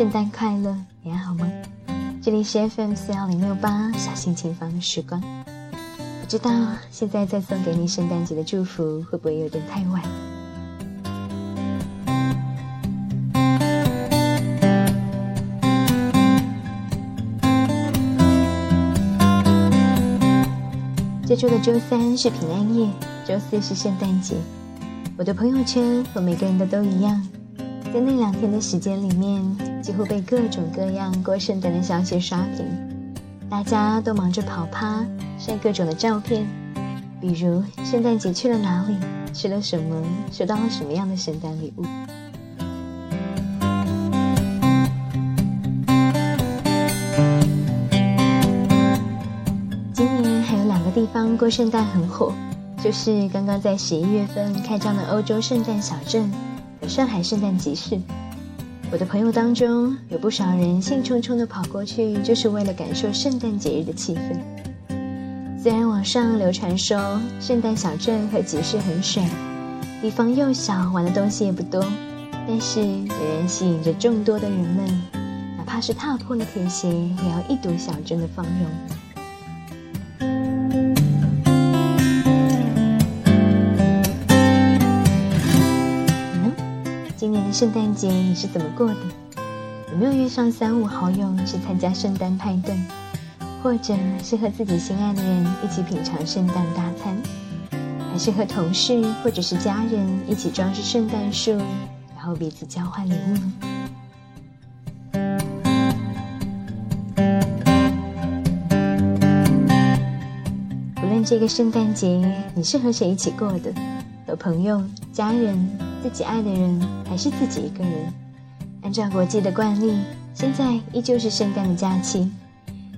圣诞快乐，你还好吗？这里是 FM 四幺零六八小心情房的时光。不知道现在再送给你圣诞节的祝福会不会有点太晚？这周的周三是平安夜，周四是圣诞节。我的朋友圈和每个人的都一样，在那两天的时间里面，几乎被各种各样过圣诞的消息刷屏。大家都忙着跑趴，晒各种的照片，比如圣诞节去了哪里，吃了什么，收到了什么样的圣诞礼物。今年还有两个地方过圣诞很火，就是刚刚在十一月份开张的欧洲圣诞小镇和上海圣诞集市。我的朋友当中有不少人兴冲冲的跑过去，就是为了感受圣诞节日的气氛。虽然网上流传说圣诞小镇和集市很水，地方又小，玩的东西也不多，但是仍然吸引着众多的人们，哪怕是踏破了铁鞋，也要一睹小镇的芳容。今年的圣诞节你是怎么过的？有没有约上三五好友去参加圣诞派对，或者是和自己心爱的人一起品尝圣诞大餐，还是和同事或者是家人一起装饰圣诞树，然后彼此交换礼物？无论这个圣诞节你是和谁一起过的，和朋友、家人。自己爱的人还是自己一个人。按照国际的惯例，现在依旧是圣诞的假期，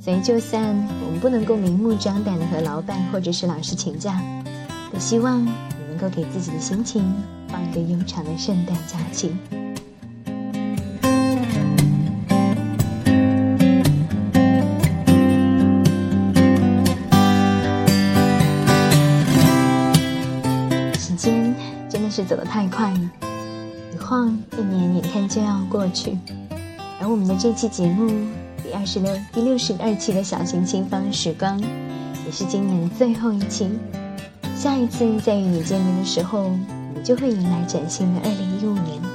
所以就算我们不能够明目张胆的和老板或者是老师请假，也希望你能够给自己的心情放一个悠长的圣诞假期。走得太快了，一晃一年眼看就要过去，而我们的这期节目第二十六、第六十二期的小型清方时光，也是今年最后一期。下一次再与你见面的时候，我们就会迎来崭新的二零一五年。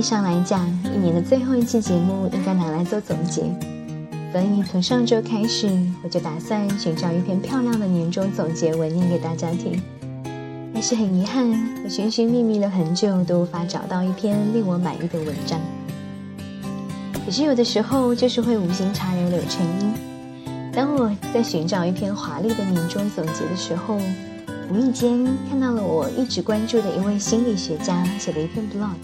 上来讲，一年的最后一期节目应该拿来做总结，所以从上周开始，我就打算寻找一篇漂亮的年终总结文念给大家听。但是很遗憾，我寻寻觅觅了很久，都无法找到一篇令我满意的文章。可是有的时候，就是会无心插柳柳成荫。当我在寻找一篇华丽的年终总结的时候，无意间看到了我一直关注的一位心理学家写的一篇 blog，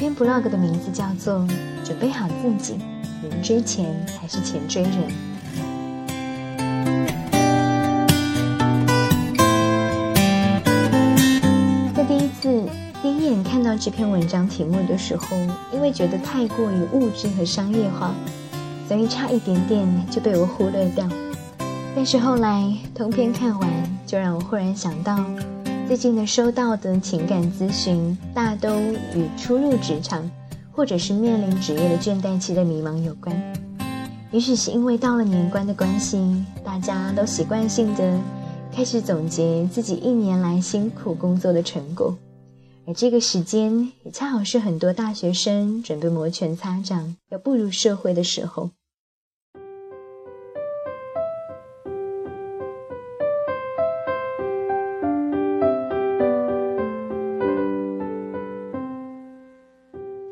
篇 blog 的名字叫做《准备好自己，人追钱还是钱追人》。在第一次第一眼看到这篇文章题目的时候，因为觉得太过于物质和商业化，所以差一点点就被我忽略掉。但是后来通篇看完，就让我忽然想到，最近的收到的情感咨询，大都与初入职场，或者是面临职业的倦怠期的迷茫有关。也许是因为到了年关的关系，大家都习惯性的开始总结自己一年来辛苦工作的成果，而这个时间也恰好是很多大学生准备摩拳擦掌要步入社会的时候。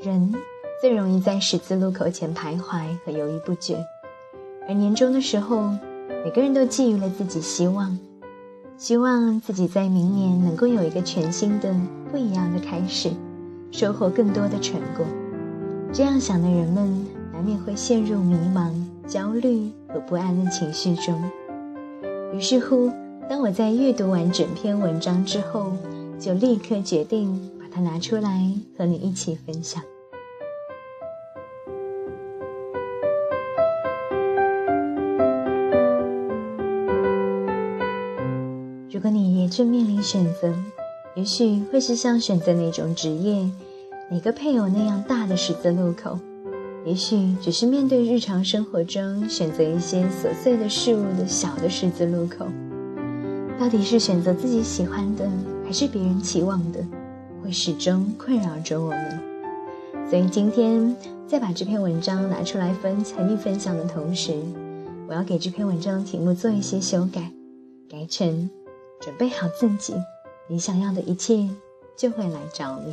人最容易在十字路口前徘徊和犹豫不决，而年终的时候，每个人都寄予了自己希望，希望自己在明年能够有一个全新的、不一样的开始，收获更多的成果。这样想的人们，难免会陷入迷茫、焦虑和不安的情绪中。于是乎，当我在阅读完整篇文章之后，就立刻决定它拿出来和你一起分享。如果你也正面临选择，也许会是像选择哪种职业、哪个配偶那样大的十字路口；也许只是面对日常生活中选择一些琐碎的事物的小的十字路口。到底是选择自己喜欢的，还是别人期望的，会始终困扰着我们。所以今天在把这篇文章拿出来分和你分享的同时，我要给这篇文章的题目做一些修改，改成“准备好自己”。你想要的一切就会来找你。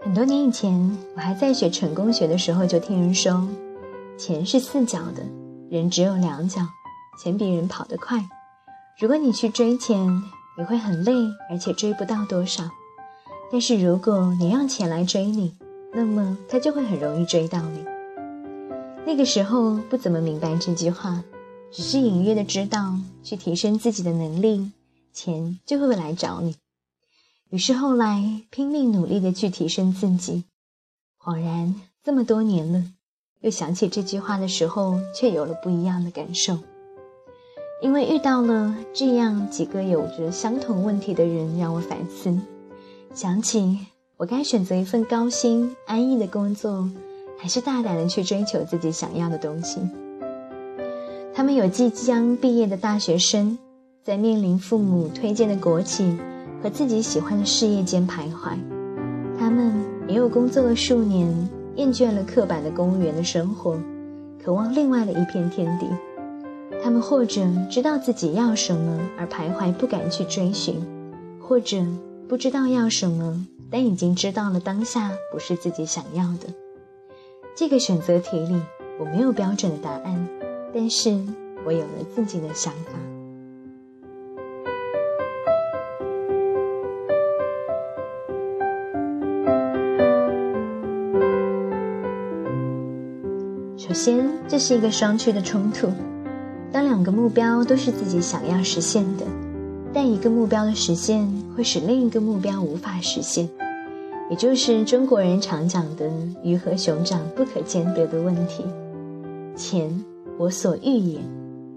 很多年以前，我还在学成功学的时候，就听人说，钱是四脚的，人只有两脚，钱比人跑得快。如果你去追钱，你会很累，而且追不到多少；但是如果你让钱来追你，那么它就会很容易追到你。那个时候不怎么明白这句话，只是隐约的知道，去提升自己的能力，钱就会来找你。于是后来拼命努力的去提升自己，恍然这么多年了，又想起这句话的时候，却有了不一样的感受。因为遇到了这样几个有着相同问题的人，让我反思，想起我该选择一份高薪安逸的工作。还是大胆的去追求自己想要的东西。他们有即将毕业的大学生，在面临父母推荐的国企和自己喜欢的事业间徘徊；他们也有工作了数年，厌倦了刻板的公务员的生活，渴望另外的一片天地。他们或者知道自己要什么而徘徊不敢去追寻，或者不知道要什么，但已经知道了当下不是自己想要的。这个选择题里，我没有标准的答案，但是我有了自己的想法。首先，这是一个双趋的冲突。当两个目标都是自己想要实现的，但一个目标的实现会使另一个目标无法实现。也就是中国人常讲的“鱼和熊掌不可兼得”的问题。钱，我所欲也。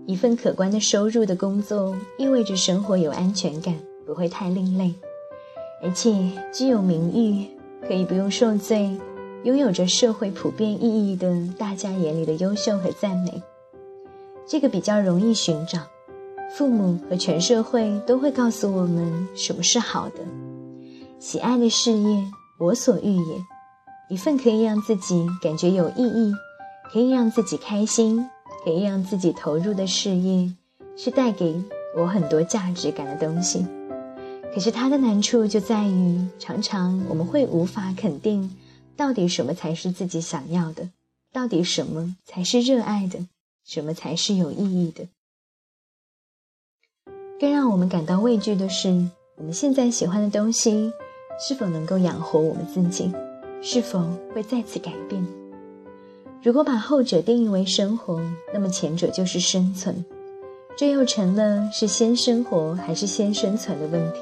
一份可观的收入的工作，意味着生活有安全感，不会太另类，而且具有名誉，可以不用受罪，拥有着社会普遍意义的大家眼里的优秀和赞美。这个比较容易寻找，父母和全社会都会告诉我们什么是好的，喜爱的事业。我所欲也，一份可以让自己感觉有意义，可以让自己开心，可以让自己投入的事业，是带给我很多价值感的东西。可是它的难处就在于，常常我们会无法肯定，到底什么才是自己想要的，到底什么才是热爱的，什么才是有意义的。更让我们感到畏惧的是，我们现在喜欢的东西。是否能够养活我们自己？是否会再次改变？如果把后者定义为生活，那么前者就是生存，这又成了是先生活还是先生存的问题。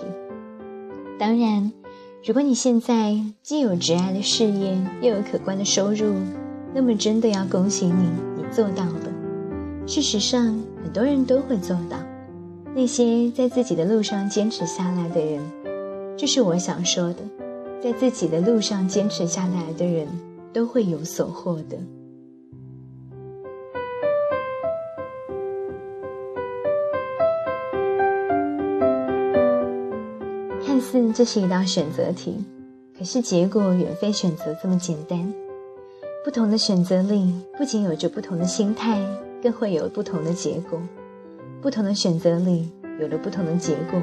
当然，如果你现在既有挚爱的事业，又有可观的收入，那么真的要恭喜你，你做到了。事实上，很多人都会做到。那些在自己的路上坚持下来的人。这是我想说的，在自己的路上坚持下来的人，都会有所获得。似这是一道选择题，可是结果远非选择这么简单。不同的选择里，不仅有着不同的心态，更会有不同的结果。不同的选择里，有了不同的结果。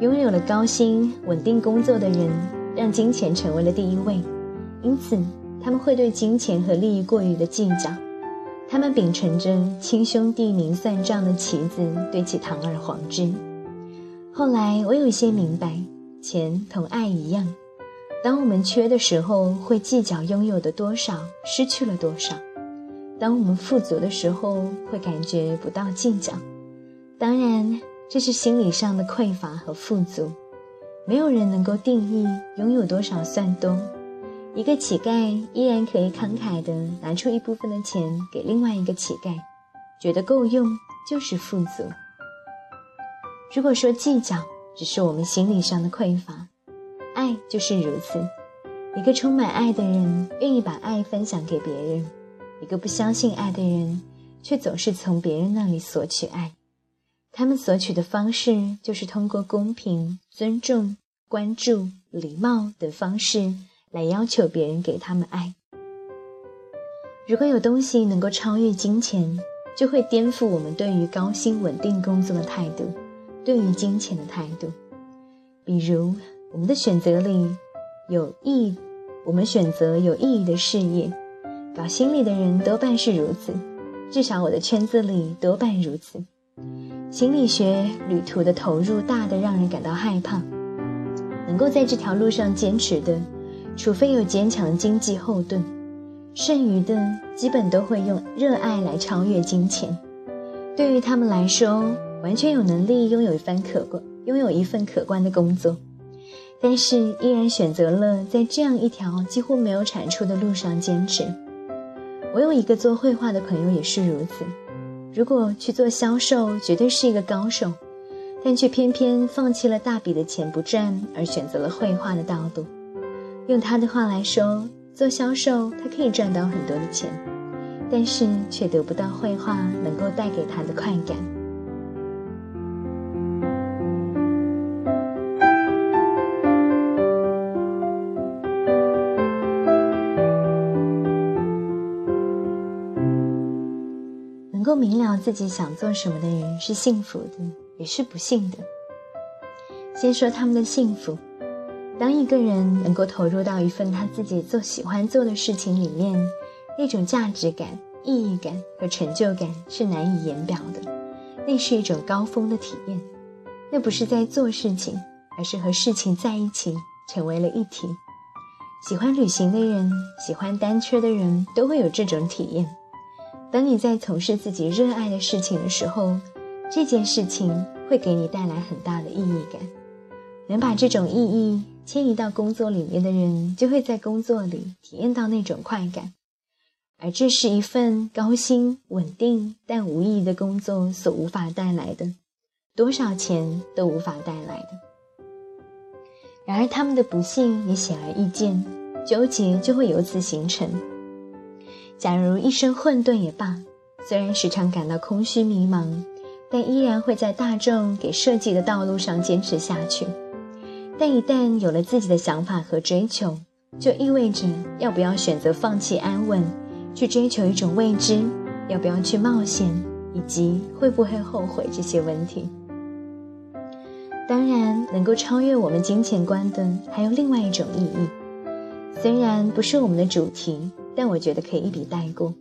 拥有了高薪稳定工作的人，让金钱成为了第一位，因此他们会对金钱和利益过于的计较。他们秉承着亲兄弟明算账的旗子，对其堂而皇之。后来我有一些明白，钱同爱一样，当我们缺的时候，会计较拥有的多少，失去了多少；当我们富足的时候，会感觉不到计较。当然。这是心理上的匮乏和富足，没有人能够定义拥有多少算多，一个乞丐依然可以慷慨地拿出一部分的钱给另外一个乞丐，觉得够用就是富足。如果说计较只是我们心理上的匮乏，爱就是如此。一个充满爱的人愿意把爱分享给别人，一个不相信爱的人却总是从别人那里索取爱。他们索取的方式就是通过公平、尊重、关注、礼貌等方式。来要求别人给他们爱。如果有东西能够超越金钱，就会颠覆我们对于高薪稳定工作的态度，对于金钱的态度。比如，我们的选择里有意义，我们选择有意义的事业，搞心理的人多半是如此，至少我的圈子里多半如此。心理学旅途的投入大的让人感到害怕，能够在这条路上坚持的。除非有坚强的经济后盾，剩余的基本都会用热爱来超越金钱。对于他们来说，完全有能力拥有一番可观、拥有一份可观的工作，但是依然选择了在这样一条几乎没有产出的路上坚持。我有一个做绘画的朋友也是如此。如果去做销售，绝对是一个高手，但却偏偏放弃了大笔的钱不赚，而选择了绘画的道路。用他的话来说，做销售他可以赚到很多的钱，但是却得不到绘画能够带给他的快感。够明了自己想做什么的人是幸福的，也是不幸的。先说他们的幸福。当一个人能够投入到一份他自己做喜欢做的事情里面，那种价值感、意义感和成就感是难以言表的。那是一种高峰的体验。那不是在做事情，而是和事情在一起，成为了一体。喜欢旅行的人，喜欢单车的人都会有这种体验。当你在从事自己热爱的事情的时候，这件事情会给你带来很大的意义感。能把这种意义迁移到工作里面的人，就会在工作里体验到那种快感，而这是一份高薪、稳定但无意义的工作所无法带来的，多少钱都无法带来的。然而，他们的不幸也显而易见，纠结就会由此形成。假如一生混沌也罢，虽然时常感到空虚迷茫，但依然会在大众给设计的道路上坚持下去。但一旦有了自己的想法和追求，就意味着要不要选择放弃安稳，去追求一种未知；要不要去冒险，以及会不会后悔这些问题。当然，能够超越我们金钱观的还有另外一种意义，虽然不是我们的主题，但我觉得可以一笔带过。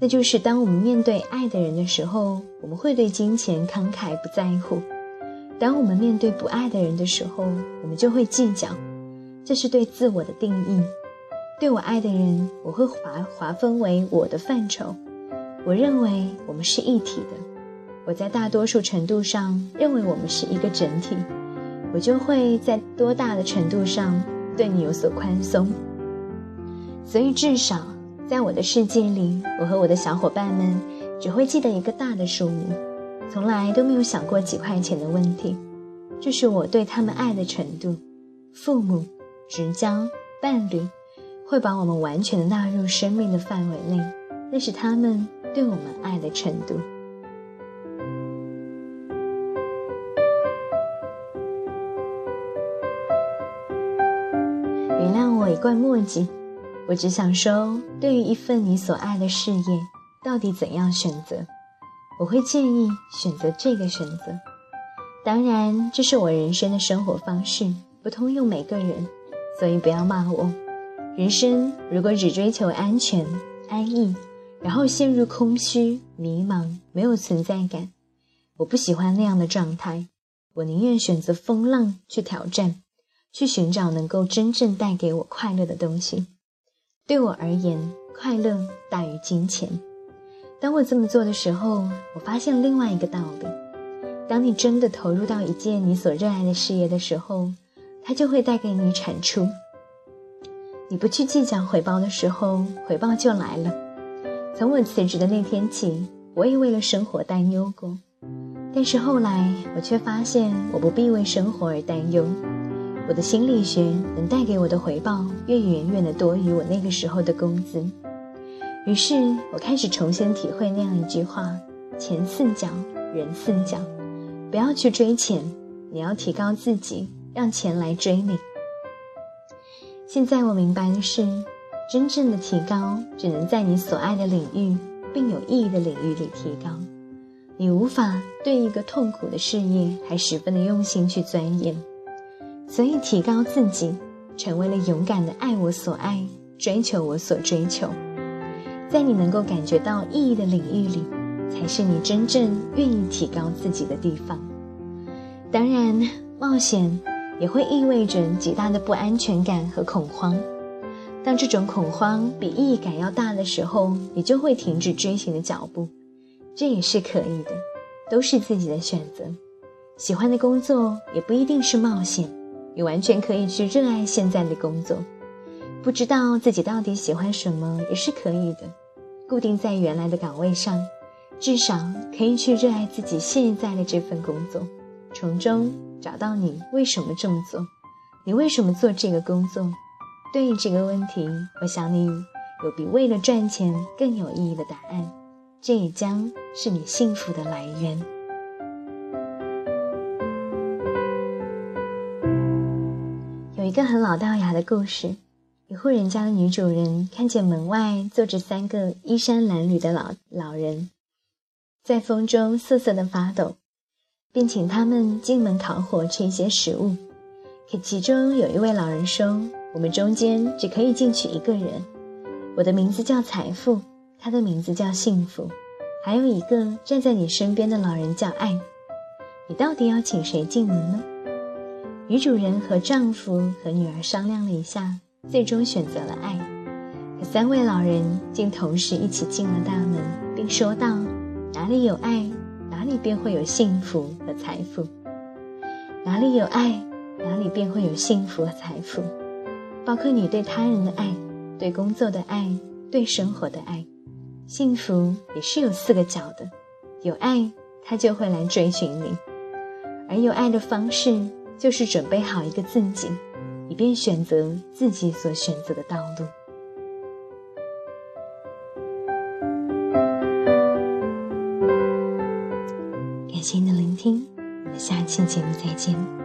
那就是当我们面对爱的人的时候，我们会对金钱慷慨不在乎。当我们面对不爱的人的时候，我们就会计较，这是对自我的定义。对我爱的人，我会划划分为我的范畴。我认为我们是一体的。我在大多数程度上认为我们是一个整体，我就会在多大的程度上对你有所宽松。所以至少在我的世界里，我和我的小伙伴们只会记得一个大的数目。从来都没有想过几块钱的问题，这是我对他们爱的程度。父母、直交、伴侣，会把我们完全的纳入生命的范围内，那是他们对我们爱的程度。原谅我一贯墨迹，我只想说，对于一份你所爱的事业，到底怎样选择？我会建议选择这个选择，当然这是我人生的生活方式，不通用每个人，所以不要骂我。人生如果只追求安全、安逸，然后陷入空虚、迷茫、没有存在感，我不喜欢那样的状态。我宁愿选择风浪去挑战，去寻找能够真正带给我快乐的东西。对我而言，快乐大于金钱。当我这么做的时候，我发现另外一个道理：当你真的投入到一件你所热爱的事业的时候，它就会带给你产出。你不去计较回报的时候，回报就来了。从我辞职的那天起，我也为了生活担忧过，但是后来我却发现，我不必为生活而担忧。我的心理学能带给我的回报，越远远的多于我那个时候的工资。于是我开始重新体会那样一句话：钱四角，人四角。不要去追钱，你要提高自己，让钱来追你。现在我明白的是，真正的提高只能在你所爱的领域并有意义的领域里提高。你无法对一个痛苦的事业还十分的用心去钻研，所以提高自己，成为了勇敢的爱我所爱，追求我所追求。在你能够感觉到意义的领域里，才是你真正愿意提高自己的地方。当然，冒险。也会意味着极大的不安全感和恐慌。当这种恐慌比意义感要大的时候，你就会停止追寻的脚步。这也是可以的，都是自己的选择。喜欢的工作也不一定是冒险，你完全可以去热爱现在的工作。不知道自己到底喜欢什么也是可以的，固定在原来的岗位上，至少可以去热爱自己现在的这份工作，从中。找到你为什么这么做？你为什么做这个工作？对于这个问题，我想你有比为了赚钱更有意义的答案。这也将是你幸福的来源。一个很老道牙的故事：一户人家的女主人看见门外坐着三个衣衫褴褛的老老人，在风中瑟瑟的发抖。便请他们进门烤火吃一些食物，可其中有一位老人说：“我们中间只可以进去一个人。我的名字叫财富，他的名字叫幸福，还有一个站在你身边的老人叫爱。你到底要请谁进门呢？”女主人和丈夫和女儿商量了一下，最终选择了爱。可三位老人竟同时一起进了大门，并说道：“哪里有爱？”哪里便会有幸福和财富，哪里有爱，哪里便会有幸福和财富，包括你对他人的爱，对工作的爱，对生活的爱。幸福也是有四个角的，有爱，他就会来追寻你，而有爱的方式就是准备好一个自己，以便选择自己所选择的道路。感谢您的聆听，我们下期节目再见。